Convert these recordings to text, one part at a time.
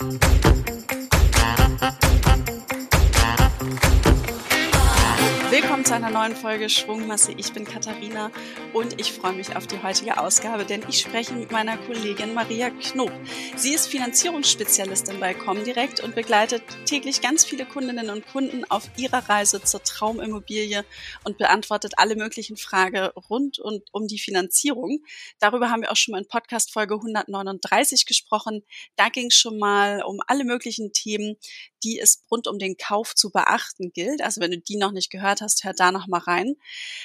Thank you. Zu einer neuen Folge Schwungmasse. Ich bin Katharina und ich freue mich auf die heutige Ausgabe, denn ich spreche mit meiner Kollegin Maria Knob. Sie ist Finanzierungsspezialistin bei Comdirect und begleitet täglich ganz viele Kundinnen und Kunden auf ihrer Reise zur Traumimmobilie und beantwortet alle möglichen Fragen rund und um die Finanzierung. Darüber haben wir auch schon mal in Podcast Folge 139 gesprochen. Da ging es schon mal um alle möglichen Themen, die es rund um den Kauf zu beachten gilt. Also wenn du die noch nicht gehört hast, hör da noch mal rein.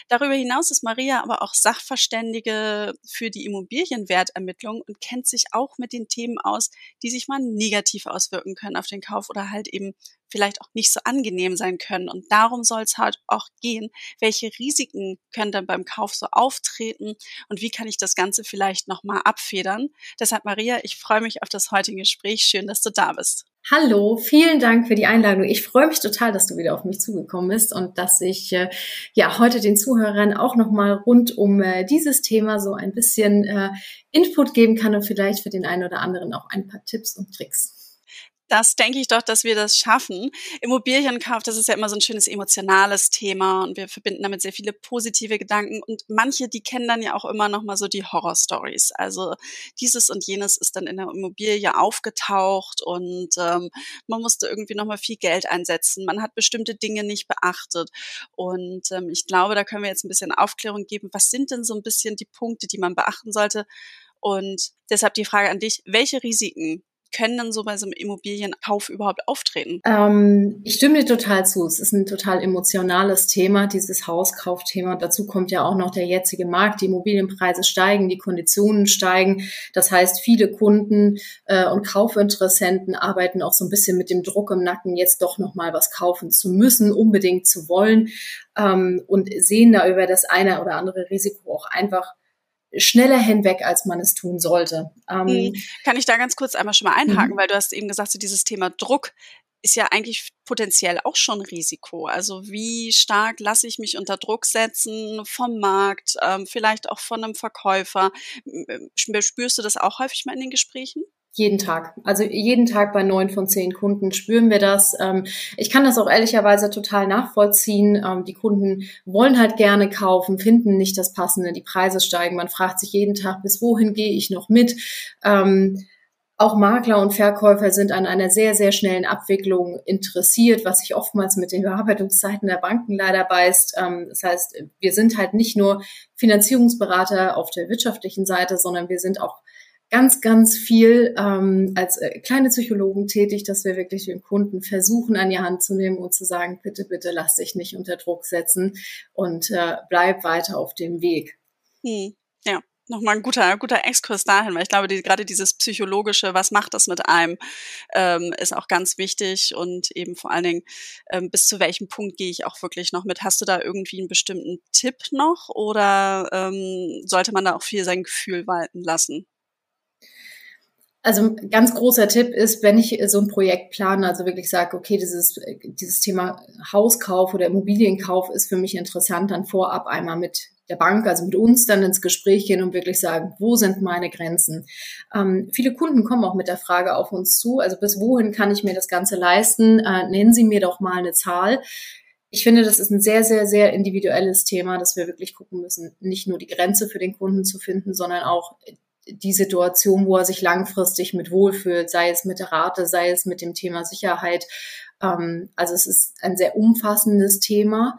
Darüber hinaus ist Maria aber auch Sachverständige für die Immobilienwertermittlung und kennt sich auch mit den Themen aus, die sich mal negativ auswirken können auf den Kauf oder halt eben vielleicht auch nicht so angenehm sein können. Und darum soll es halt auch gehen. Welche Risiken können dann beim Kauf so auftreten und wie kann ich das Ganze vielleicht nochmal abfedern? Deshalb, Maria, ich freue mich auf das heutige Gespräch. Schön, dass du da bist. Hallo, vielen Dank für die Einladung. Ich freue mich total, dass du wieder auf mich zugekommen bist und dass ich äh, ja heute den Zuhörern auch noch mal rund um äh, dieses Thema so ein bisschen äh, Input geben kann und vielleicht für den einen oder anderen auch ein paar Tipps und Tricks das denke ich doch, dass wir das schaffen. Immobilienkauf, das ist ja immer so ein schönes emotionales Thema und wir verbinden damit sehr viele positive Gedanken und manche, die kennen dann ja auch immer noch mal so die Horror-Stories. Also dieses und jenes ist dann in der Immobilie aufgetaucht und ähm, man musste irgendwie noch mal viel Geld einsetzen. Man hat bestimmte Dinge nicht beachtet und ähm, ich glaube, da können wir jetzt ein bisschen Aufklärung geben. Was sind denn so ein bisschen die Punkte, die man beachten sollte? Und deshalb die Frage an dich, welche Risiken können dann so bei so einem Immobilienkauf überhaupt auftreten? Ähm, ich stimme dir total zu. Es ist ein total emotionales Thema, dieses Hauskaufthema. Dazu kommt ja auch noch der jetzige Markt. Die Immobilienpreise steigen, die Konditionen steigen. Das heißt, viele Kunden äh, und Kaufinteressenten arbeiten auch so ein bisschen mit dem Druck im Nacken, jetzt doch noch mal was kaufen zu müssen, unbedingt zu wollen ähm, und sehen da über das eine oder andere Risiko auch einfach schneller hinweg, als man es tun sollte. Ähm, mhm. Kann ich da ganz kurz einmal schon mal einhaken, mhm. weil du hast eben gesagt, so dieses Thema Druck ist ja eigentlich potenziell auch schon Risiko. Also wie stark lasse ich mich unter Druck setzen vom Markt, ähm, vielleicht auch von einem Verkäufer. Spürst du das auch häufig mal in den Gesprächen? Jeden Tag. Also jeden Tag bei neun von zehn Kunden spüren wir das. Ähm, ich kann das auch ehrlicherweise total nachvollziehen. Ähm, die Kunden wollen halt gerne kaufen, finden nicht das Passende, die Preise steigen. Man fragt sich jeden Tag, bis wohin gehe ich noch mit? Ähm, auch Makler und Verkäufer sind an einer sehr, sehr schnellen Abwicklung interessiert, was sich oftmals mit den Bearbeitungszeiten der Banken leider beißt. Das heißt, wir sind halt nicht nur Finanzierungsberater auf der wirtschaftlichen Seite, sondern wir sind auch ganz, ganz viel ähm, als äh, kleine Psychologen tätig, dass wir wirklich den Kunden versuchen, an die Hand zu nehmen und zu sagen, bitte, bitte lass dich nicht unter Druck setzen und äh, bleib weiter auf dem Weg. Hm. Ja, nochmal ein guter, guter Exkurs dahin, weil ich glaube, die, gerade dieses psychologische, was macht das mit einem, ähm, ist auch ganz wichtig und eben vor allen Dingen, ähm, bis zu welchem Punkt gehe ich auch wirklich noch mit? Hast du da irgendwie einen bestimmten Tipp noch oder ähm, sollte man da auch viel sein Gefühl walten lassen? Also ganz großer Tipp ist, wenn ich so ein Projekt plane, also wirklich sage, okay, dieses, dieses Thema Hauskauf oder Immobilienkauf ist für mich interessant, dann vorab einmal mit der Bank, also mit uns dann ins Gespräch gehen und wirklich sagen, wo sind meine Grenzen? Ähm, viele Kunden kommen auch mit der Frage auf uns zu, also bis wohin kann ich mir das Ganze leisten? Äh, nennen Sie mir doch mal eine Zahl. Ich finde, das ist ein sehr, sehr, sehr individuelles Thema, dass wir wirklich gucken müssen, nicht nur die Grenze für den Kunden zu finden, sondern auch die Situation, wo er sich langfristig mit wohlfühlt, sei es mit der Rate, sei es mit dem Thema Sicherheit. Ähm, also es ist ein sehr umfassendes Thema.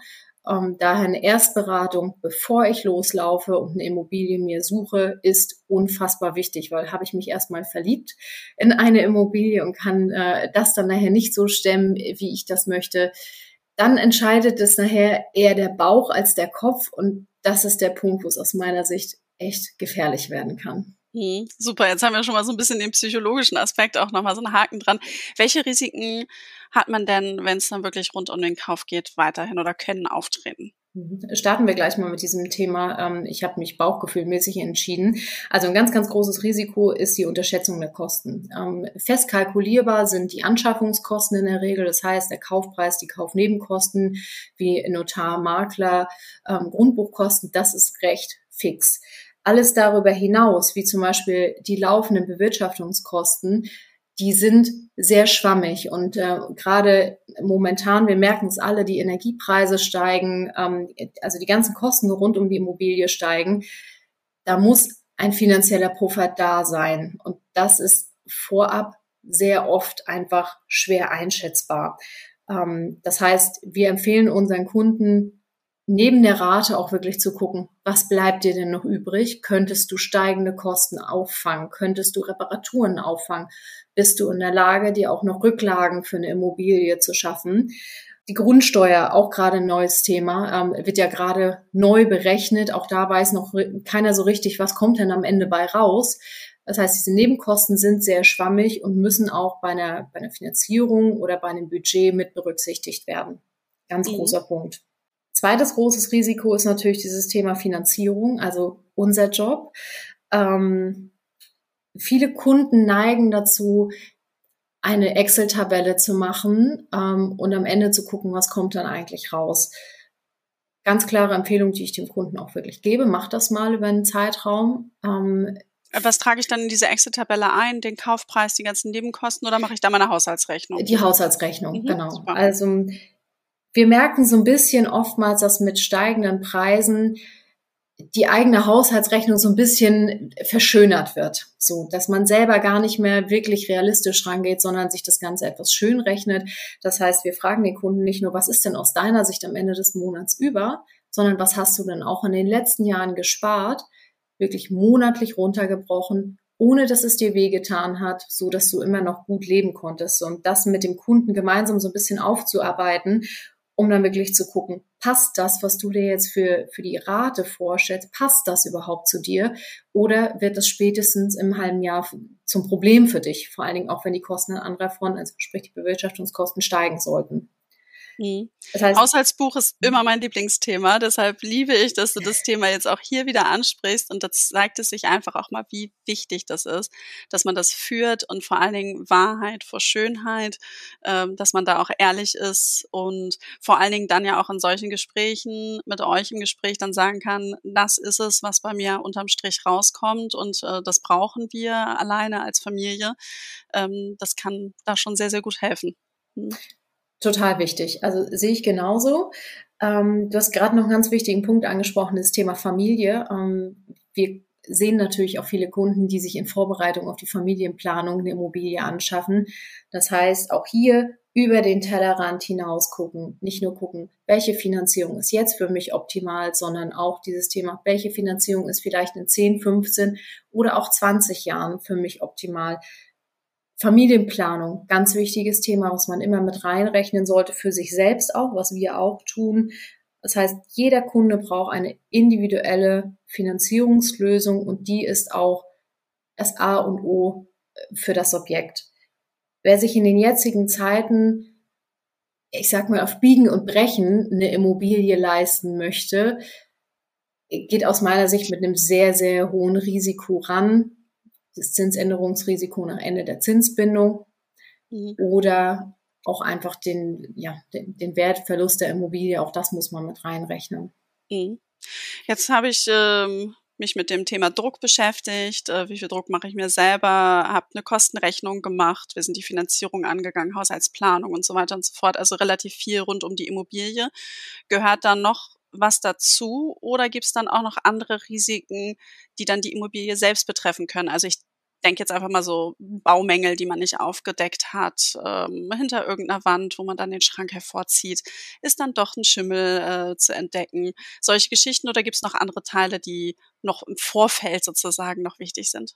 Ähm, daher eine Erstberatung, bevor ich loslaufe und eine Immobilie mir suche, ist unfassbar wichtig, weil habe ich mich erstmal verliebt in eine Immobilie und kann äh, das dann nachher nicht so stemmen, wie ich das möchte, dann entscheidet es nachher eher der Bauch als der Kopf und das ist der Punkt, wo es aus meiner Sicht echt gefährlich werden kann. Mhm, super, jetzt haben wir schon mal so ein bisschen den psychologischen Aspekt auch nochmal so einen Haken dran. Welche Risiken hat man denn, wenn es dann wirklich rund um den Kauf geht, weiterhin oder können auftreten? Mhm. Starten wir gleich mal mit diesem Thema. Ähm, ich habe mich bauchgefühlmäßig entschieden. Also ein ganz, ganz großes Risiko ist die Unterschätzung der Kosten. Ähm, fest kalkulierbar sind die Anschaffungskosten in der Regel. Das heißt, der Kaufpreis, die Kaufnebenkosten wie Notar, Makler, ähm, Grundbuchkosten, das ist recht fix. Alles darüber hinaus, wie zum Beispiel die laufenden Bewirtschaftungskosten, die sind sehr schwammig und äh, gerade momentan, wir merken es alle, die Energiepreise steigen, ähm, also die ganzen Kosten rund um die Immobilie steigen. Da muss ein finanzieller Puffer da sein und das ist vorab sehr oft einfach schwer einschätzbar. Ähm, das heißt, wir empfehlen unseren Kunden, neben der Rate auch wirklich zu gucken, was bleibt dir denn noch übrig? Könntest du steigende Kosten auffangen? Könntest du Reparaturen auffangen? Bist du in der Lage, dir auch noch Rücklagen für eine Immobilie zu schaffen? Die Grundsteuer, auch gerade ein neues Thema, ähm, wird ja gerade neu berechnet. Auch da weiß noch keiner so richtig, was kommt denn am Ende bei raus. Das heißt, diese Nebenkosten sind sehr schwammig und müssen auch bei einer, bei einer Finanzierung oder bei einem Budget mit berücksichtigt werden. Ganz mhm. großer Punkt. Zweites großes Risiko ist natürlich dieses Thema Finanzierung, also unser Job. Ähm, viele Kunden neigen dazu, eine Excel-Tabelle zu machen ähm, und am Ende zu gucken, was kommt dann eigentlich raus. Ganz klare Empfehlung, die ich dem Kunden auch wirklich gebe. Macht das mal über einen Zeitraum. Ähm, was trage ich dann in diese Excel-Tabelle ein? Den Kaufpreis, die ganzen Nebenkosten oder mache ich da meine Haushaltsrechnung? Die Haushaltsrechnung, mhm, genau. Super. Also wir merken so ein bisschen oftmals, dass mit steigenden Preisen die eigene Haushaltsrechnung so ein bisschen verschönert wird. So, dass man selber gar nicht mehr wirklich realistisch rangeht, sondern sich das Ganze etwas schön rechnet. Das heißt, wir fragen den Kunden nicht nur, was ist denn aus deiner Sicht am Ende des Monats über, sondern was hast du denn auch in den letzten Jahren gespart, wirklich monatlich runtergebrochen, ohne dass es dir wehgetan hat, so dass du immer noch gut leben konntest. Und das mit dem Kunden gemeinsam so ein bisschen aufzuarbeiten um dann wirklich zu gucken, passt das, was du dir jetzt für, für die Rate vorstellst, passt das überhaupt zu dir? Oder wird das spätestens im halben Jahr zum Problem für dich? Vor allen Dingen auch, wenn die Kosten an anderer Front, also sprich die Bewirtschaftungskosten steigen sollten. Mhm. Das heißt, Haushaltsbuch ist immer mein Lieblingsthema, deshalb liebe ich, dass du das Thema jetzt auch hier wieder ansprichst und das zeigt es sich einfach auch mal, wie wichtig das ist, dass man das führt und vor allen Dingen Wahrheit vor Schönheit, ähm, dass man da auch ehrlich ist und vor allen Dingen dann ja auch in solchen Gesprächen mit euch im Gespräch dann sagen kann, das ist es, was bei mir unterm Strich rauskommt und äh, das brauchen wir alleine als Familie. Ähm, das kann da schon sehr, sehr gut helfen. Total wichtig. Also sehe ich genauso. Ähm, du hast gerade noch einen ganz wichtigen Punkt angesprochen, das Thema Familie. Ähm, wir sehen natürlich auch viele Kunden, die sich in Vorbereitung auf die Familienplanung eine Immobilie anschaffen. Das heißt, auch hier über den Tellerrand hinaus gucken, nicht nur gucken, welche Finanzierung ist jetzt für mich optimal, sondern auch dieses Thema, welche Finanzierung ist vielleicht in 10, 15 oder auch 20 Jahren für mich optimal. Familienplanung, ganz wichtiges Thema, was man immer mit reinrechnen sollte, für sich selbst auch, was wir auch tun. Das heißt, jeder Kunde braucht eine individuelle Finanzierungslösung und die ist auch das A und O äh, für das Objekt. Wer sich in den jetzigen Zeiten, ich sag mal, auf Biegen und Brechen eine Immobilie leisten möchte, geht aus meiner Sicht mit einem sehr, sehr hohen Risiko ran, das Zinsänderungsrisiko nach Ende der Zinsbindung mhm. oder auch einfach den, ja, den, den Wertverlust der Immobilie, auch das muss man mit reinrechnen. Mhm. Jetzt habe ich ähm, mich mit dem Thema Druck beschäftigt. Äh, wie viel Druck mache ich mir selber? Habe eine Kostenrechnung gemacht. Wir sind die Finanzierung angegangen, Haushaltsplanung und so weiter und so fort. Also relativ viel rund um die Immobilie. Gehört dann noch was dazu oder gibt es dann auch noch andere Risiken, die dann die Immobilie selbst betreffen können? Also ich denke jetzt einfach mal so Baumängel, die man nicht aufgedeckt hat, ähm, hinter irgendeiner Wand, wo man dann den Schrank hervorzieht, ist dann doch ein Schimmel äh, zu entdecken. Solche Geschichten oder gibt es noch andere Teile, die noch im Vorfeld sozusagen noch wichtig sind?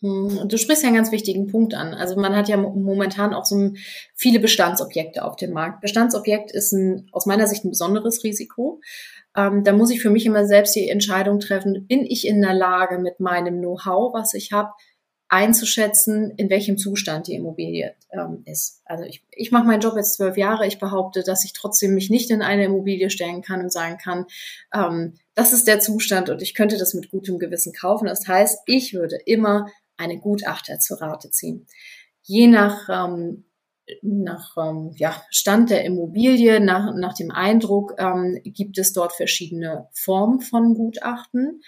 Hm, du sprichst ja einen ganz wichtigen Punkt an. Also man hat ja momentan auch so viele Bestandsobjekte auf dem Markt. Bestandsobjekt ist ein, aus meiner Sicht ein besonderes Risiko. Ähm, da muss ich für mich immer selbst die Entscheidung treffen, bin ich in der Lage mit meinem Know-how, was ich habe, einzuschätzen, in welchem Zustand die Immobilie ähm, ist. Also ich, ich mache meinen Job jetzt zwölf Jahre. Ich behaupte, dass ich trotzdem mich nicht in eine Immobilie stellen kann und sagen kann, ähm, das ist der Zustand und ich könnte das mit gutem Gewissen kaufen. Das heißt, ich würde immer eine Gutachter zur Rate ziehen. Je nach, ähm, nach ähm, ja, Stand der Immobilie, nach, nach dem Eindruck, ähm, gibt es dort verschiedene Formen von Gutachten.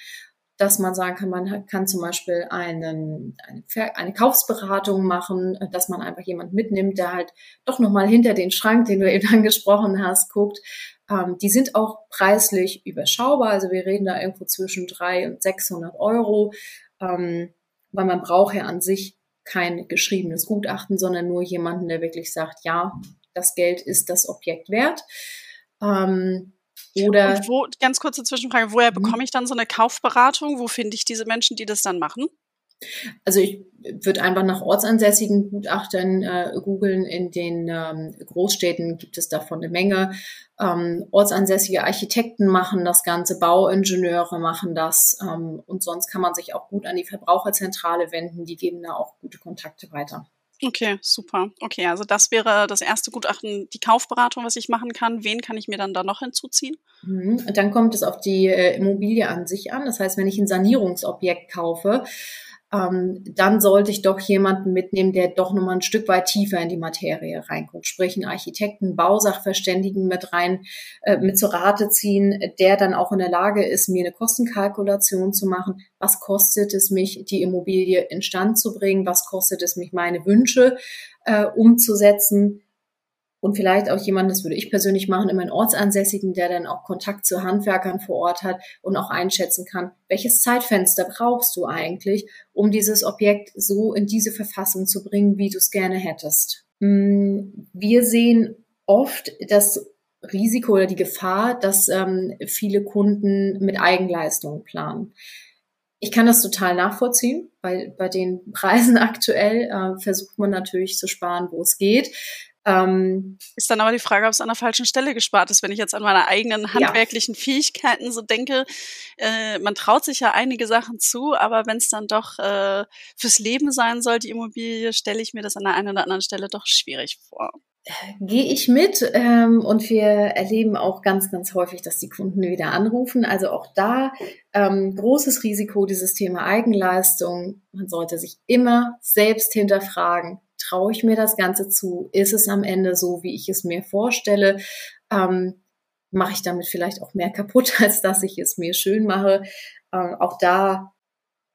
Dass man sagen kann, man kann zum Beispiel einen, eine, eine Kaufsberatung machen, dass man einfach jemand mitnimmt, der halt doch nochmal hinter den Schrank, den du eben angesprochen hast, guckt. Ähm, die sind auch preislich überschaubar. Also wir reden da irgendwo zwischen drei und 600 Euro, ähm, weil man braucht ja an sich kein geschriebenes Gutachten, sondern nur jemanden, der wirklich sagt, ja, das Geld ist das Objekt wert. Ähm, oder Und wo, ganz kurze Zwischenfrage, woher mhm. bekomme ich dann so eine Kaufberatung? Wo finde ich diese Menschen, die das dann machen? Also ich würde einfach nach ortsansässigen Gutachtern äh, googeln. In den ähm, Großstädten gibt es davon eine Menge. Ähm, ortsansässige Architekten machen das Ganze, Bauingenieure machen das ähm, und sonst kann man sich auch gut an die Verbraucherzentrale wenden. Die geben da auch gute Kontakte weiter. Okay, super. Okay, also das wäre das erste Gutachten, die Kaufberatung, was ich machen kann. Wen kann ich mir dann da noch hinzuziehen? Mhm. Dann kommt es auf die äh, Immobilie an sich an. Das heißt, wenn ich ein Sanierungsobjekt kaufe, ähm, dann sollte ich doch jemanden mitnehmen, der doch nochmal ein Stück weit tiefer in die Materie reinguckt. Sprich, einen Architekten, Bausachverständigen mit rein, äh, mit zur Rate ziehen, der dann auch in der Lage ist, mir eine Kostenkalkulation zu machen. Was kostet es mich, die Immobilie instand zu bringen? Was kostet es mich, meine Wünsche äh, umzusetzen? Und vielleicht auch jemand, das würde ich persönlich machen, immer einen Ortsansässigen, der dann auch Kontakt zu Handwerkern vor Ort hat und auch einschätzen kann, welches Zeitfenster brauchst du eigentlich, um dieses Objekt so in diese Verfassung zu bringen, wie du es gerne hättest. Mm, wir sehen oft das Risiko oder die Gefahr, dass ähm, viele Kunden mit Eigenleistungen planen. Ich kann das total nachvollziehen, weil bei den Preisen aktuell äh, versucht man natürlich zu sparen, wo es geht. Ähm, ist dann aber die Frage, ob es an der falschen Stelle gespart ist. Wenn ich jetzt an meine eigenen handwerklichen ja. Fähigkeiten so denke, äh, man traut sich ja einige Sachen zu, aber wenn es dann doch äh, fürs Leben sein soll, die Immobilie, stelle ich mir das an der einen oder anderen Stelle doch schwierig vor. Gehe ich mit ähm, und wir erleben auch ganz, ganz häufig, dass die Kunden wieder anrufen. Also auch da ähm, großes Risiko, dieses Thema Eigenleistung. Man sollte sich immer selbst hinterfragen, traue ich mir das Ganze zu? Ist es am Ende so, wie ich es mir vorstelle? Ähm, mache ich damit vielleicht auch mehr kaputt, als dass ich es mir schön mache? Ähm, auch da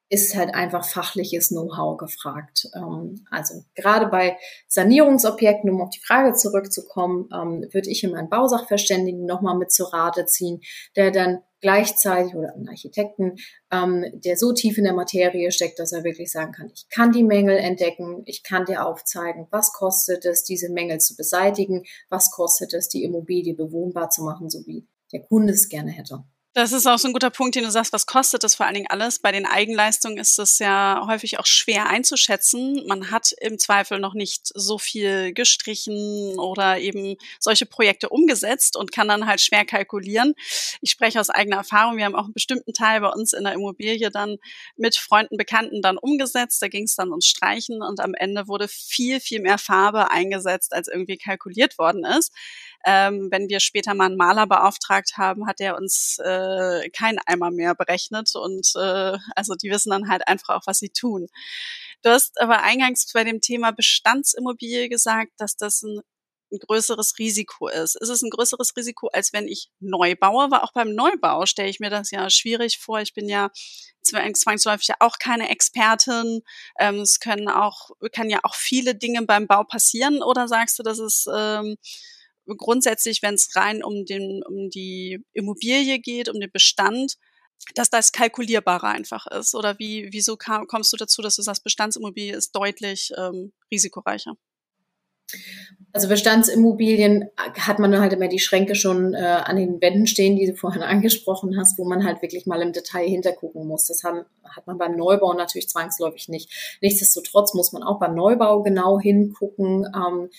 ist halt einfach fachliches Know-how gefragt. Ähm, also gerade bei Sanierungsobjekten, um auf die Frage zurückzukommen, ähm, würde ich immer einen Bausachverständigen nochmal mit zur Rate ziehen, der dann gleichzeitig oder einen Architekten, ähm, der so tief in der Materie steckt, dass er wirklich sagen kann, ich kann die Mängel entdecken, ich kann dir aufzeigen, was kostet es, diese Mängel zu beseitigen, was kostet es, die Immobilie bewohnbar zu machen, so wie der Kunde es gerne hätte. Das ist auch so ein guter Punkt, den du sagst, was kostet das vor allen Dingen alles? Bei den Eigenleistungen ist es ja häufig auch schwer einzuschätzen. Man hat im Zweifel noch nicht so viel gestrichen oder eben solche Projekte umgesetzt und kann dann halt schwer kalkulieren. Ich spreche aus eigener Erfahrung. Wir haben auch einen bestimmten Teil bei uns in der Immobilie dann mit Freunden, Bekannten dann umgesetzt. Da ging es dann ums Streichen und am Ende wurde viel, viel mehr Farbe eingesetzt, als irgendwie kalkuliert worden ist. Ähm, wenn wir später mal einen Maler beauftragt haben, hat er uns äh, kein Eimer mehr berechnet und äh, also die wissen dann halt einfach auch, was sie tun. Du hast aber eingangs bei dem Thema Bestandsimmobilie gesagt, dass das ein ein größeres Risiko ist. Ist es ein größeres Risiko, als wenn ich neu baue? Weil auch beim Neubau stelle ich mir das ja schwierig vor. Ich bin ja zwangsläufig auch keine Expertin. Ähm, es können auch, kann ja auch viele Dinge beim Bau passieren. Oder sagst du, dass es ähm, grundsätzlich, wenn es rein um den, um die Immobilie geht, um den Bestand, dass das kalkulierbarer einfach ist? Oder wie, wieso kam, kommst du dazu, dass du sagst, Bestandsimmobilie ist deutlich ähm, risikoreicher? Also Bestandsimmobilien hat man halt immer die Schränke schon äh, an den Wänden stehen, die du vorhin angesprochen hast, wo man halt wirklich mal im Detail hintergucken muss. Das haben, hat man beim Neubau natürlich zwangsläufig nicht. Nichtsdestotrotz muss man auch beim Neubau genau hingucken. Ähm,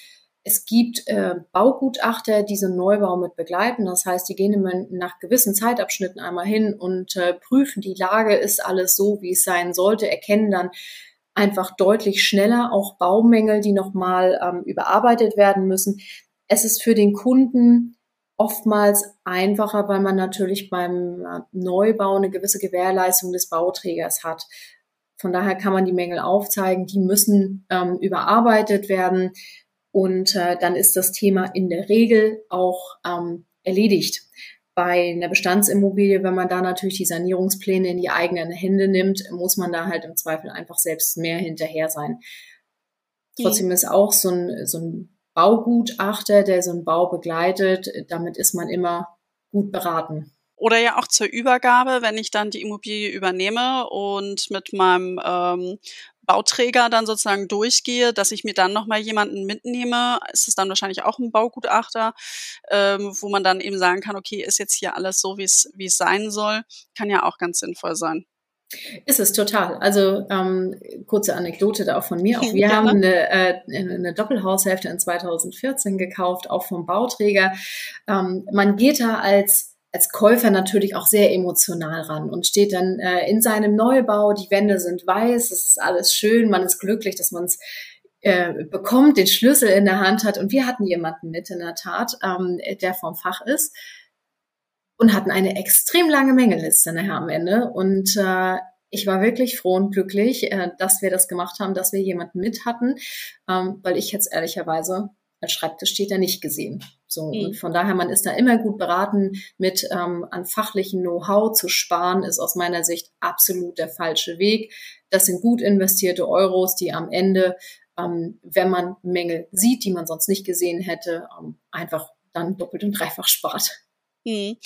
es gibt äh, Baugutachter, die so einen Neubau mit begleiten. Das heißt, die gehen immer nach gewissen Zeitabschnitten einmal hin und äh, prüfen die Lage, ist alles so, wie es sein sollte, erkennen dann einfach deutlich schneller auch Baumängel, die nochmal ähm, überarbeitet werden müssen. Es ist für den Kunden oftmals einfacher, weil man natürlich beim äh, Neubau eine gewisse Gewährleistung des Bauträgers hat. Von daher kann man die Mängel aufzeigen, die müssen ähm, überarbeitet werden. Und äh, dann ist das Thema in der Regel auch ähm, erledigt. Bei einer Bestandsimmobilie, wenn man da natürlich die Sanierungspläne in die eigenen Hände nimmt, muss man da halt im Zweifel einfach selbst mehr hinterher sein. Trotzdem ist auch so ein, so ein Baugutachter, der so einen Bau begleitet, damit ist man immer gut beraten. Oder ja auch zur Übergabe, wenn ich dann die Immobilie übernehme und mit meinem ähm, Bauträger dann sozusagen durchgehe, dass ich mir dann nochmal jemanden mitnehme, ist es dann wahrscheinlich auch ein Baugutachter, ähm, wo man dann eben sagen kann, okay, ist jetzt hier alles so, wie es wie es sein soll, kann ja auch ganz sinnvoll sein. Ist es total. Also ähm, kurze Anekdote da auch von mir. Auch wir haben eine, äh, eine Doppelhaushälfte in 2014 gekauft, auch vom Bauträger. Ähm, man geht da als als Käufer natürlich auch sehr emotional ran und steht dann äh, in seinem Neubau, die Wände sind weiß, es ist alles schön, man ist glücklich, dass man es äh, bekommt, den Schlüssel in der Hand hat. Und wir hatten jemanden mit in der Tat, ähm, der vom Fach ist und hatten eine extrem lange Mengeliste nachher am Ende. Und äh, ich war wirklich froh und glücklich, äh, dass wir das gemacht haben, dass wir jemanden mit hatten, ähm, weil ich jetzt ehrlicherweise als Schreibtisch steht er nicht gesehen. So mhm. und von daher man ist da immer gut beraten, mit ähm, an fachlichen Know-how zu sparen, ist aus meiner Sicht absolut der falsche Weg. Das sind gut investierte Euros, die am Ende, ähm, wenn man Mängel sieht, die man sonst nicht gesehen hätte, ähm, einfach dann doppelt und dreifach spart. Mhm.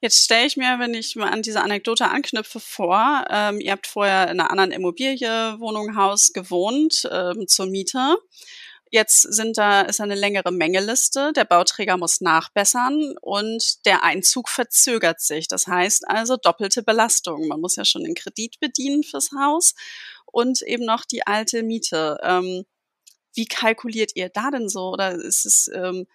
Jetzt stelle ich mir, wenn ich mal an diese Anekdote anknüpfe, vor, ähm, ihr habt vorher in einer anderen Immobilie, Wohnung, Haus gewohnt ähm, zur Miete. Jetzt sind da, ist eine längere Mengeliste. Der Bauträger muss nachbessern und der Einzug verzögert sich. Das heißt also doppelte Belastung. Man muss ja schon den Kredit bedienen fürs Haus und eben noch die alte Miete. Ähm, wie kalkuliert ihr da denn so? Oder ist es, ähm,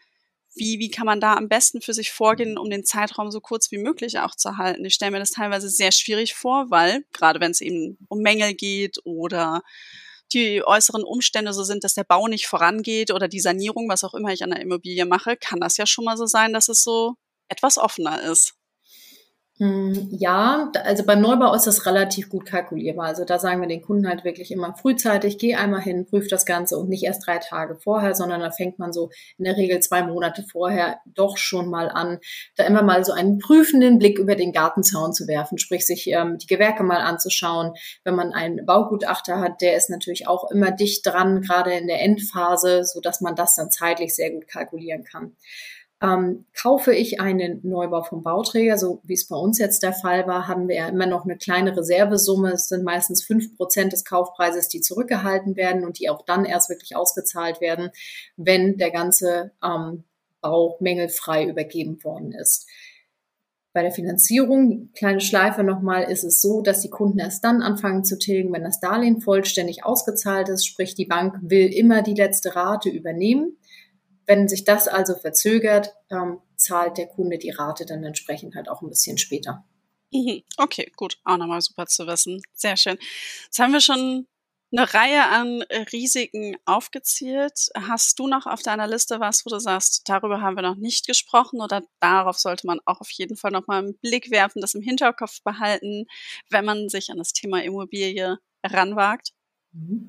wie, wie kann man da am besten für sich vorgehen, um den Zeitraum so kurz wie möglich auch zu halten? Ich stelle mir das teilweise sehr schwierig vor, weil gerade wenn es eben um Mängel geht oder die äußeren Umstände so sind, dass der Bau nicht vorangeht oder die Sanierung, was auch immer ich an der Immobilie mache, kann das ja schon mal so sein, dass es so etwas offener ist. Hm, ja, also beim Neubau ist das relativ gut kalkulierbar. Also da sagen wir den Kunden halt wirklich immer frühzeitig, geh einmal hin, prüf das Ganze und nicht erst drei Tage vorher, sondern da fängt man so in der Regel zwei Monate vorher doch schon mal an, da immer mal so einen prüfenden Blick über den Gartenzaun zu werfen, sprich sich ähm, die Gewerke mal anzuschauen. Wenn man einen Baugutachter hat, der ist natürlich auch immer dicht dran, gerade in der Endphase, so dass man das dann zeitlich sehr gut kalkulieren kann. Ähm, kaufe ich einen Neubau vom Bauträger, so wie es bei uns jetzt der Fall war, haben wir ja immer noch eine kleine Reservesumme. Es sind meistens fünf Prozent des Kaufpreises, die zurückgehalten werden und die auch dann erst wirklich ausgezahlt werden, wenn der ganze ähm, Bau mängelfrei übergeben worden ist. Bei der Finanzierung, kleine Schleife nochmal, ist es so, dass die Kunden erst dann anfangen zu tilgen, wenn das Darlehen vollständig ausgezahlt ist. Sprich, die Bank will immer die letzte Rate übernehmen. Wenn sich das also verzögert, ähm, zahlt der Kunde die Rate dann entsprechend halt auch ein bisschen später. Mhm. Okay, gut. Auch nochmal super zu wissen. Sehr schön. Jetzt haben wir schon eine Reihe an Risiken aufgezählt. Hast du noch auf deiner Liste was, wo du sagst, darüber haben wir noch nicht gesprochen oder darauf sollte man auch auf jeden Fall nochmal einen Blick werfen, das im Hinterkopf behalten, wenn man sich an das Thema Immobilie heranwagt? Mhm.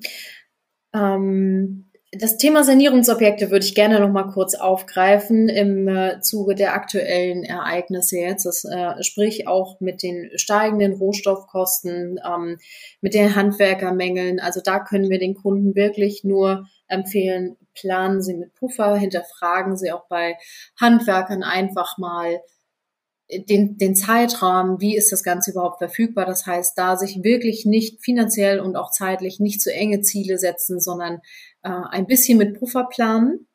Ähm, das Thema Sanierungsobjekte würde ich gerne noch mal kurz aufgreifen im äh, Zuge der aktuellen Ereignisse jetzt. Das, äh, sprich auch mit den steigenden Rohstoffkosten, ähm, mit den Handwerkermängeln. Also da können wir den Kunden wirklich nur empfehlen, planen Sie mit Puffer, hinterfragen Sie auch bei Handwerkern einfach mal den, den Zeitrahmen, wie ist das Ganze überhaupt verfügbar. Das heißt, da sich wirklich nicht finanziell und auch zeitlich nicht zu enge Ziele setzen, sondern äh, ein bisschen mit Puffer planen.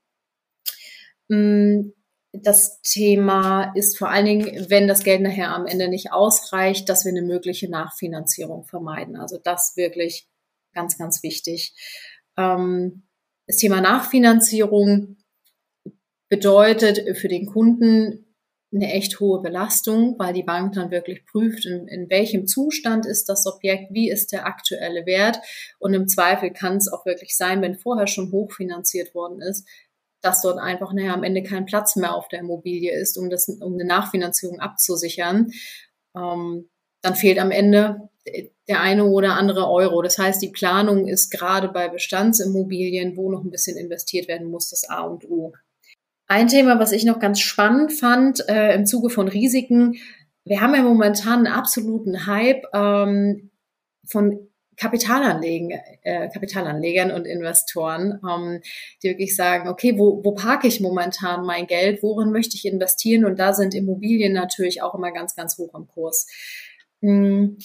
Mm, das Thema ist vor allen Dingen, wenn das Geld nachher am Ende nicht ausreicht, dass wir eine mögliche Nachfinanzierung vermeiden. Also das wirklich ganz, ganz wichtig. Ähm, das Thema Nachfinanzierung bedeutet für den Kunden eine echt hohe Belastung, weil die Bank dann wirklich prüft, in, in welchem Zustand ist das Objekt, wie ist der aktuelle Wert. Und im Zweifel kann es auch wirklich sein, wenn vorher schon hochfinanziert worden ist, dass dort einfach nachher am Ende kein Platz mehr auf der Immobilie ist, um, das, um eine Nachfinanzierung abzusichern. Ähm, dann fehlt am Ende der eine oder andere Euro. Das heißt, die Planung ist gerade bei Bestandsimmobilien, wo noch ein bisschen investiert werden muss, das A und O. Ein Thema, was ich noch ganz spannend fand äh, im Zuge von Risiken, wir haben ja momentan einen absoluten Hype ähm, von Kapitalanlegen, äh, Kapitalanlegern und Investoren, ähm, die wirklich sagen, okay, wo, wo parke ich momentan mein Geld, worin möchte ich investieren? Und da sind Immobilien natürlich auch immer ganz, ganz hoch im Kurs. Mhm.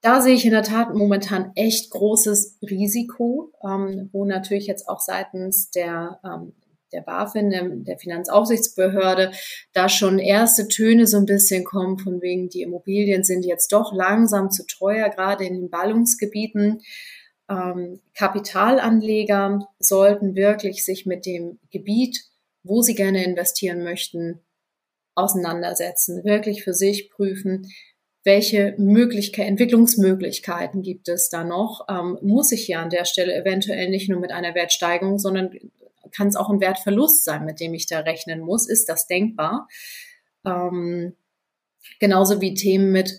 Da sehe ich in der Tat momentan echt großes Risiko, ähm, wo natürlich jetzt auch seitens der ähm, der BaFin, der, der Finanzaufsichtsbehörde, da schon erste Töne so ein bisschen kommen, von wegen die Immobilien sind jetzt doch langsam zu teuer, gerade in den Ballungsgebieten. Ähm, Kapitalanleger sollten wirklich sich mit dem Gebiet, wo sie gerne investieren möchten, auseinandersetzen, wirklich für sich prüfen, welche Möglichkeit, Entwicklungsmöglichkeiten gibt es da noch? Ähm, muss ich hier an der Stelle eventuell nicht nur mit einer Wertsteigerung, sondern kann es auch ein Wertverlust sein, mit dem ich da rechnen muss. Ist das denkbar? Ähm, genauso wie Themen mit,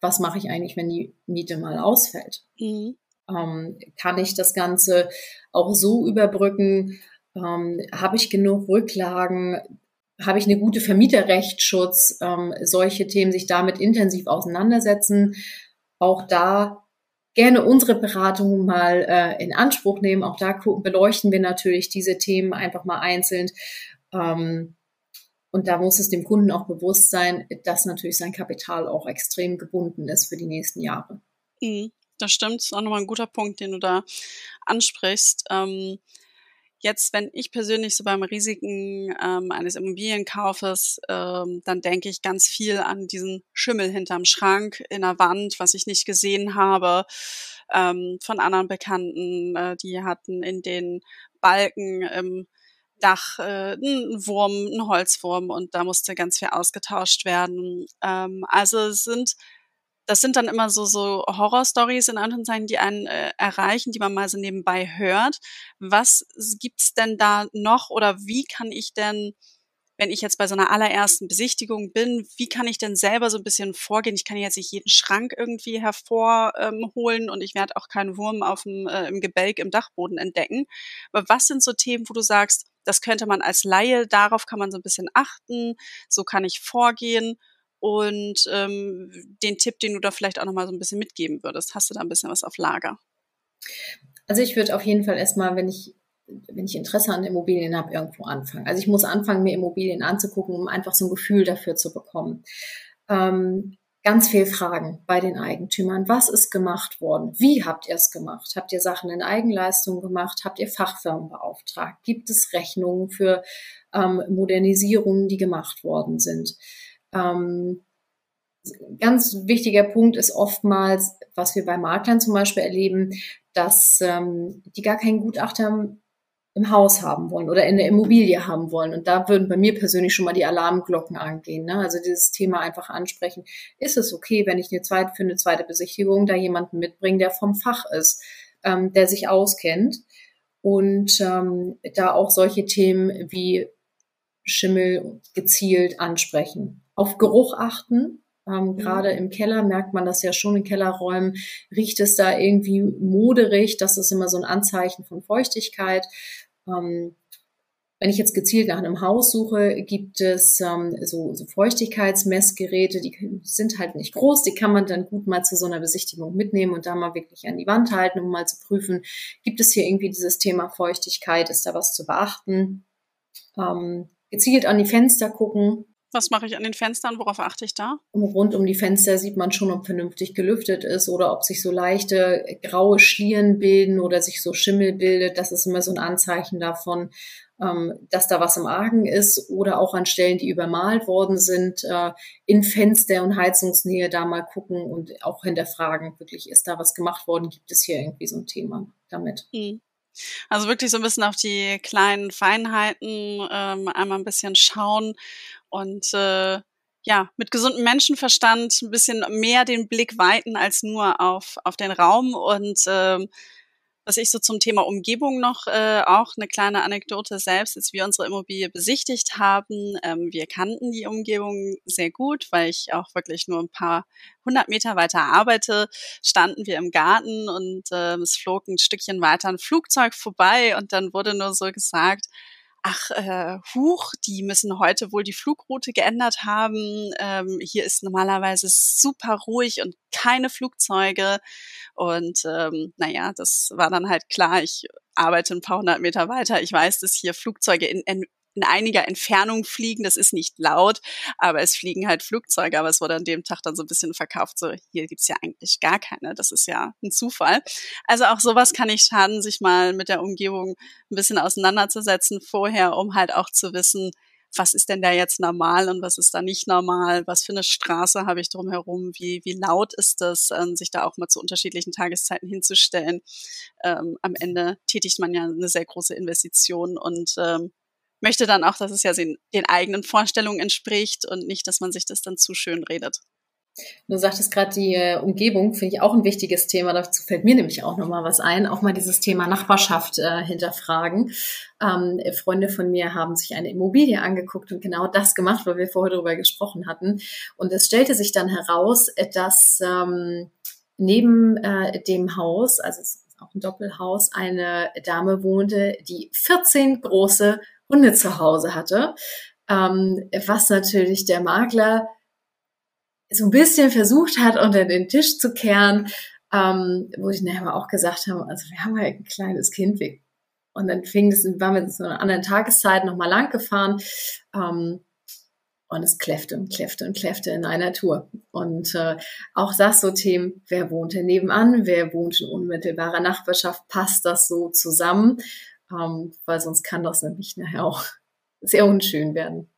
was mache ich eigentlich, wenn die Miete mal ausfällt? Mhm. Ähm, kann ich das Ganze auch so überbrücken? Ähm, Habe ich genug Rücklagen? Habe ich eine gute Vermieterrechtsschutz? Ähm, solche Themen, sich damit intensiv auseinandersetzen. Auch da gerne unsere Beratung mal äh, in Anspruch nehmen. Auch da beleuchten wir natürlich diese Themen einfach mal einzeln. Ähm, und da muss es dem Kunden auch bewusst sein, dass natürlich sein Kapital auch extrem gebunden ist für die nächsten Jahre. Mhm, das stimmt. Das ist auch nochmal ein guter Punkt, den du da ansprichst. Ähm, Jetzt, wenn ich persönlich so beim Risiken ähm, eines Immobilienkaufes, ähm, dann denke ich ganz viel an diesen Schimmel hinterm Schrank in der Wand, was ich nicht gesehen habe, ähm, von anderen Bekannten, äh, die hatten in den Balken im Dach äh, einen Wurm, einen Holzwurm und da musste ganz viel ausgetauscht werden. Ähm, also es sind das sind dann immer so, so Horror-Stories in Anführungszeichen, die einen äh, erreichen, die man mal so nebenbei hört. Was gibt's denn da noch oder wie kann ich denn, wenn ich jetzt bei so einer allerersten Besichtigung bin, wie kann ich denn selber so ein bisschen vorgehen? Ich kann jetzt nicht jeden Schrank irgendwie hervorholen ähm, und ich werde auch keinen Wurm auf dem, äh, im Gebälk im Dachboden entdecken. Aber was sind so Themen, wo du sagst, das könnte man als Laie, darauf kann man so ein bisschen achten, so kann ich vorgehen und ähm, den Tipp, den du da vielleicht auch nochmal so ein bisschen mitgeben würdest. Hast du da ein bisschen was auf Lager? Also ich würde auf jeden Fall erstmal, wenn ich wenn ich Interesse an Immobilien habe, irgendwo anfangen. Also ich muss anfangen, mir Immobilien anzugucken, um einfach so ein Gefühl dafür zu bekommen. Ähm, ganz viel Fragen bei den Eigentümern. Was ist gemacht worden? Wie habt ihr es gemacht? Habt ihr Sachen in Eigenleistung gemacht? Habt ihr Fachfirmen beauftragt? Gibt es Rechnungen für ähm, Modernisierungen, die gemacht worden sind? Ähm, ganz wichtiger Punkt ist oftmals, was wir bei Maklern zum Beispiel erleben, dass ähm, die gar keinen Gutachter im Haus haben wollen oder in der Immobilie haben wollen. Und da würden bei mir persönlich schon mal die Alarmglocken angehen. Ne? Also dieses Thema einfach ansprechen. Ist es okay, wenn ich eine zweite, für eine zweite Besichtigung da jemanden mitbringe, der vom Fach ist, ähm, der sich auskennt und ähm, da auch solche Themen wie Schimmel gezielt ansprechen auf Geruch achten. Ähm, mhm. Gerade im Keller merkt man das ja schon in Kellerräumen, riecht es da irgendwie moderig. Das ist immer so ein Anzeichen von Feuchtigkeit. Ähm, wenn ich jetzt gezielt nach einem Haus suche, gibt es ähm, so, so Feuchtigkeitsmessgeräte, die sind halt nicht groß, die kann man dann gut mal zu so einer Besichtigung mitnehmen und da mal wirklich an die Wand halten, um mal zu prüfen, gibt es hier irgendwie dieses Thema Feuchtigkeit, ist da was zu beachten? Ähm, gezielt an die Fenster gucken, was mache ich an den Fenstern? Worauf achte ich da? Rund um die Fenster sieht man schon, ob vernünftig gelüftet ist oder ob sich so leichte graue Schlieren bilden oder sich so Schimmel bildet. Das ist immer so ein Anzeichen davon, ähm, dass da was im Argen ist oder auch an Stellen, die übermalt worden sind, äh, in Fenster und Heizungsnähe da mal gucken und auch hinterfragen, wirklich ist da was gemacht worden? Gibt es hier irgendwie so ein Thema damit? Mhm. Also wirklich so ein bisschen auf die kleinen Feinheiten ähm, einmal ein bisschen schauen und äh, ja, mit gesundem Menschenverstand ein bisschen mehr den Blick weiten als nur auf, auf den Raum. Und ähm, was ich so zum Thema Umgebung noch äh, auch eine kleine Anekdote selbst, als wir unsere Immobilie besichtigt haben. Ähm, wir kannten die Umgebung sehr gut, weil ich auch wirklich nur ein paar hundert Meter weiter arbeite, standen wir im Garten und äh, es flog ein Stückchen weiter ein Flugzeug vorbei und dann wurde nur so gesagt, ach, äh, huch, die müssen heute wohl die Flugroute geändert haben. Ähm, hier ist normalerweise super ruhig und keine Flugzeuge. Und ähm, naja, das war dann halt klar. Ich arbeite ein paar hundert Meter weiter. Ich weiß, dass hier Flugzeuge in, in in einiger Entfernung fliegen. Das ist nicht laut, aber es fliegen halt Flugzeuge. Aber es wurde an dem Tag dann so ein bisschen verkauft, so hier gibt's ja eigentlich gar keine. Das ist ja ein Zufall. Also auch sowas kann nicht schaden, sich mal mit der Umgebung ein bisschen auseinanderzusetzen vorher, um halt auch zu wissen, was ist denn da jetzt normal und was ist da nicht normal, was für eine Straße habe ich drumherum, wie, wie laut ist das, ähm, sich da auch mal zu unterschiedlichen Tageszeiten hinzustellen. Ähm, am Ende tätigt man ja eine sehr große Investition und ähm, möchte dann auch, dass es ja den, eigenen Vorstellungen entspricht und nicht, dass man sich das dann zu schön redet. Du sagtest gerade die äh, Umgebung, finde ich auch ein wichtiges Thema. Dazu fällt mir nämlich auch nochmal was ein. Auch mal dieses Thema Nachbarschaft äh, hinterfragen. Ähm, Freunde von mir haben sich eine Immobilie angeguckt und genau das gemacht, weil wir vorher darüber gesprochen hatten. Und es stellte sich dann heraus, dass ähm, neben äh, dem Haus, also es ist auch ein Doppelhaus, eine Dame wohnte, die 14 große Hunde zu Hause hatte, ähm, was natürlich der Makler so ein bisschen versucht hat, unter den Tisch zu kehren, ähm, wo ich nachher auch gesagt habe, also wir haben halt ein kleines Kind, und dann fing es, waren wir zu einer anderen Tageszeit nochmal lang gefahren, ähm, und es kläffte und kläffte und kläffte in einer Tour. Und äh, auch das so Themen, wer wohnt hier nebenan, wer wohnt in unmittelbarer Nachbarschaft, passt das so zusammen? Ähm, weil sonst kann das nämlich nachher auch sehr unschön werden.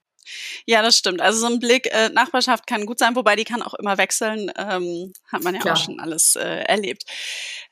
Ja, das stimmt. Also so ein Blick, äh, Nachbarschaft kann gut sein, wobei die kann auch immer wechseln. Ähm, hat man ja Klar. auch schon alles äh, erlebt.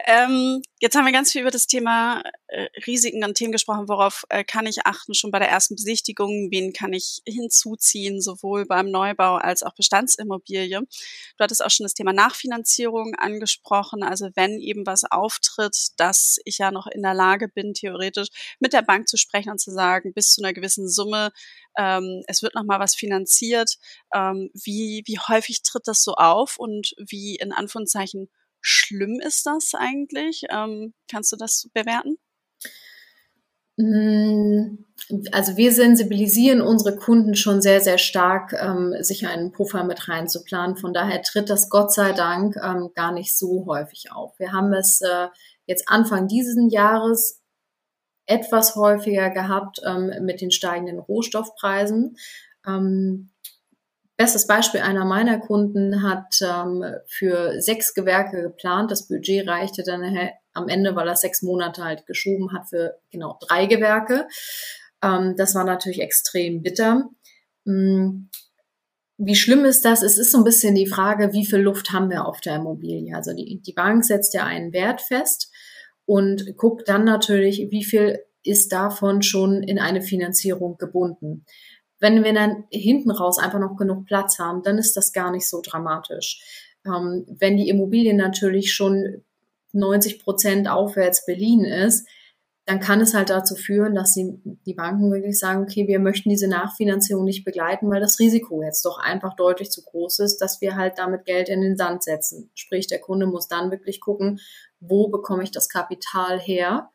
Ähm, jetzt haben wir ganz viel über das Thema äh, Risiken und Themen gesprochen. Worauf äh, kann ich achten schon bei der ersten Besichtigung? Wen kann ich hinzuziehen, sowohl beim Neubau als auch Bestandsimmobilie? Du hattest auch schon das Thema Nachfinanzierung angesprochen. Also wenn eben was auftritt, dass ich ja noch in der Lage bin, theoretisch mit der Bank zu sprechen und zu sagen, bis zu einer gewissen Summe, ähm, es wird noch mal was finanziert. Ähm, wie, wie häufig tritt das so auf und wie in Anführungszeichen schlimm ist das eigentlich? Ähm, kannst du das bewerten? Mm, also wir sensibilisieren unsere Kunden schon sehr, sehr stark, ähm, sich einen Puffer mit reinzuplanen. Von daher tritt das Gott sei Dank ähm, gar nicht so häufig auf. Wir haben es äh, jetzt Anfang dieses Jahres etwas häufiger gehabt ähm, mit den steigenden Rohstoffpreisen. Ähm, Bestes Beispiel, einer meiner Kunden hat ähm, für sechs Gewerke geplant. Das Budget reichte dann am Ende, weil er sechs Monate halt geschoben hat, für genau drei Gewerke. Ähm, das war natürlich extrem bitter. Hm. Wie schlimm ist das? Es ist so ein bisschen die Frage, wie viel Luft haben wir auf der Immobilie? Also die, die Bank setzt ja einen Wert fest und guckt dann natürlich, wie viel ist davon schon in eine Finanzierung gebunden. Wenn wir dann hinten raus einfach noch genug Platz haben, dann ist das gar nicht so dramatisch. Ähm, wenn die Immobilie natürlich schon 90 Prozent aufwärts beliehen ist, dann kann es halt dazu führen, dass die, die Banken wirklich sagen, okay, wir möchten diese Nachfinanzierung nicht begleiten, weil das Risiko jetzt doch einfach deutlich zu groß ist, dass wir halt damit Geld in den Sand setzen. Sprich, der Kunde muss dann wirklich gucken, wo bekomme ich das Kapital her,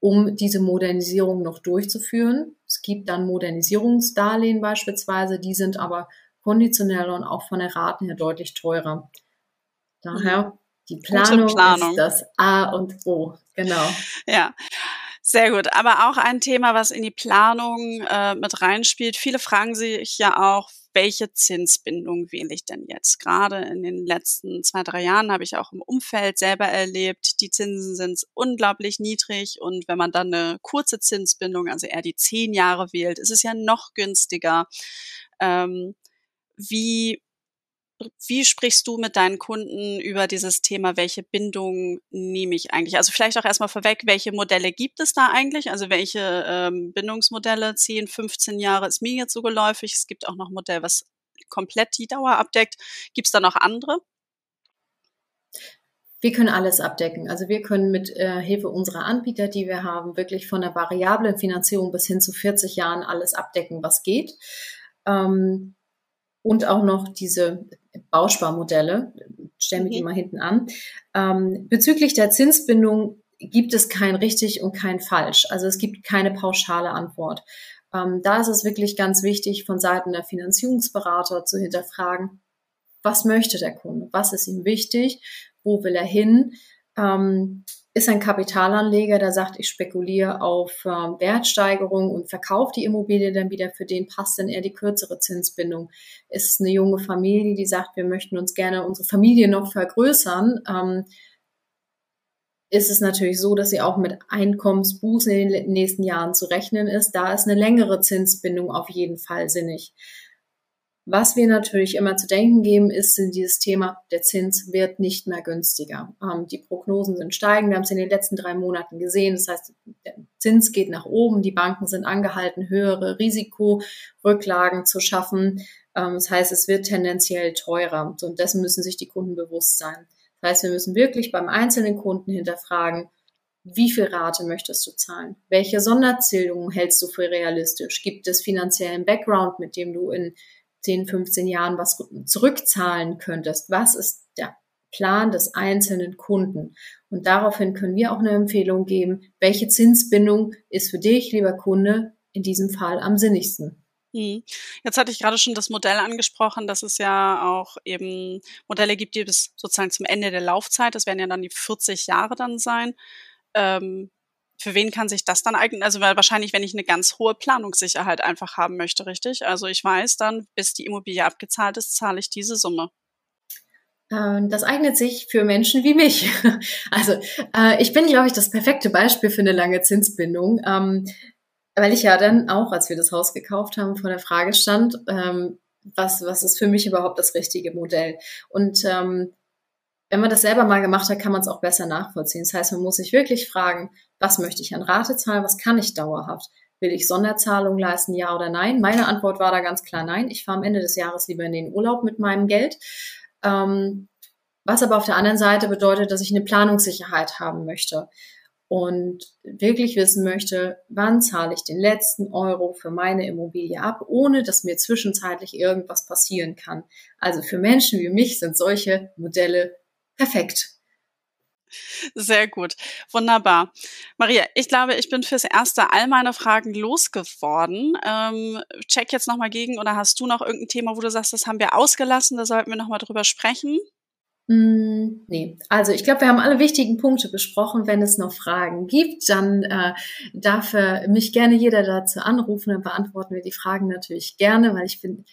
um diese Modernisierung noch durchzuführen. Es gibt dann Modernisierungsdarlehen beispielsweise, die sind aber konditionell und auch von der Raten her deutlich teurer. Daher die Planung, Planung, ist das A und O. Genau. Ja. Sehr gut. Aber auch ein Thema, was in die Planung äh, mit reinspielt. Viele fragen sich ja auch, welche Zinsbindung wähle ich denn jetzt? Gerade in den letzten zwei, drei Jahren habe ich auch im Umfeld selber erlebt, die Zinsen sind unglaublich niedrig und wenn man dann eine kurze Zinsbindung, also eher die zehn Jahre wählt, ist es ja noch günstiger. Ähm, wie wie sprichst du mit deinen Kunden über dieses Thema, welche Bindung nehme ich eigentlich? Also vielleicht auch erstmal vorweg, welche Modelle gibt es da eigentlich? Also welche ähm, Bindungsmodelle, 10, 15 Jahre ist mir jetzt so geläufig. Es gibt auch noch ein Modell, was komplett die Dauer abdeckt. Gibt es da noch andere? Wir können alles abdecken. Also wir können mit äh, Hilfe unserer Anbieter, die wir haben, wirklich von der variablen Finanzierung bis hin zu 40 Jahren alles abdecken, was geht. Ähm, und auch noch diese Bausparmodelle, stellen wir die mhm. mal hinten an. Ähm, bezüglich der Zinsbindung gibt es kein richtig und kein falsch. Also es gibt keine pauschale Antwort. Ähm, da ist es wirklich ganz wichtig, von Seiten der Finanzierungsberater zu hinterfragen, was möchte der Kunde, was ist ihm wichtig, wo will er hin. Ähm, ist ein Kapitalanleger, der sagt, ich spekuliere auf äh, Wertsteigerung und verkaufe die Immobilie dann wieder, für den passt dann eher die kürzere Zinsbindung. Ist es eine junge Familie, die sagt, wir möchten uns gerne unsere Familie noch vergrößern, ähm, ist es natürlich so, dass sie auch mit Einkommensbußen in den nächsten Jahren zu rechnen ist. Da ist eine längere Zinsbindung auf jeden Fall sinnig. Was wir natürlich immer zu denken geben, ist dieses Thema, der Zins wird nicht mehr günstiger. Ähm, die Prognosen sind steigend. Wir haben es in den letzten drei Monaten gesehen. Das heißt, der Zins geht nach oben. Die Banken sind angehalten, höhere Risikorücklagen zu schaffen. Ähm, das heißt, es wird tendenziell teurer. Und dessen müssen sich die Kunden bewusst sein. Das heißt, wir müssen wirklich beim einzelnen Kunden hinterfragen, wie viel Rate möchtest du zahlen? Welche Sonderzählungen hältst du für realistisch? Gibt es finanziellen Background, mit dem du in 10, 15 Jahren was zurückzahlen könntest. Was ist der Plan des einzelnen Kunden? Und daraufhin können wir auch eine Empfehlung geben, welche Zinsbindung ist für dich, lieber Kunde, in diesem Fall am sinnigsten. Hm. Jetzt hatte ich gerade schon das Modell angesprochen, dass es ja auch eben Modelle gibt, die bis sozusagen zum Ende der Laufzeit, das werden ja dann die 40 Jahre dann sein, ähm, für wen kann sich das dann eignen? Also weil wahrscheinlich, wenn ich eine ganz hohe Planungssicherheit einfach haben möchte, richtig? Also ich weiß dann, bis die Immobilie abgezahlt ist, zahle ich diese Summe. Ähm, das eignet sich für Menschen wie mich. Also äh, ich bin, glaube ich, das perfekte Beispiel für eine lange Zinsbindung, ähm, weil ich ja dann auch, als wir das Haus gekauft haben, vor der Frage stand, ähm, was, was ist für mich überhaupt das richtige Modell? Und wenn man das selber mal gemacht hat, kann man es auch besser nachvollziehen. Das heißt, man muss sich wirklich fragen, was möchte ich an Rate zahlen, was kann ich dauerhaft? Will ich Sonderzahlungen leisten, ja oder nein? Meine Antwort war da ganz klar nein. Ich fahre am Ende des Jahres lieber in den Urlaub mit meinem Geld. Ähm, was aber auf der anderen Seite bedeutet, dass ich eine Planungssicherheit haben möchte und wirklich wissen möchte, wann zahle ich den letzten Euro für meine Immobilie ab, ohne dass mir zwischenzeitlich irgendwas passieren kann. Also für Menschen wie mich sind solche Modelle perfekt. Sehr gut. Wunderbar. Maria, ich glaube, ich bin fürs Erste all meine Fragen losgeworden. Ähm, check jetzt nochmal gegen oder hast du noch irgendein Thema, wo du sagst, das haben wir ausgelassen, da sollten wir nochmal drüber sprechen? Mm, nee, also ich glaube, wir haben alle wichtigen Punkte besprochen. Wenn es noch Fragen gibt, dann äh, darf äh, mich gerne jeder dazu anrufen. Dann beantworten wir die Fragen natürlich gerne, weil ich bin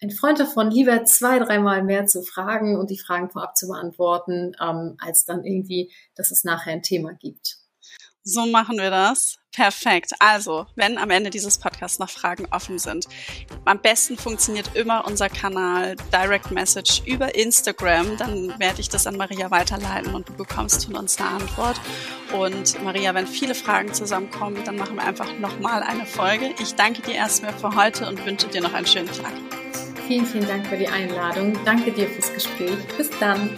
ein Freund davon, lieber zwei, dreimal mehr zu fragen und die Fragen vorab zu beantworten, ähm, als dann irgendwie, dass es nachher ein Thema gibt. So machen wir das. Perfekt. Also, wenn am Ende dieses Podcasts noch Fragen offen sind, am besten funktioniert immer unser Kanal Direct Message über Instagram. Dann werde ich das an Maria weiterleiten und du bekommst von uns eine Antwort. Und Maria, wenn viele Fragen zusammenkommen, dann machen wir einfach nochmal eine Folge. Ich danke dir erstmal für heute und wünsche dir noch einen schönen Tag. Vielen, vielen Dank für die Einladung. Danke dir fürs Gespräch. Bis dann.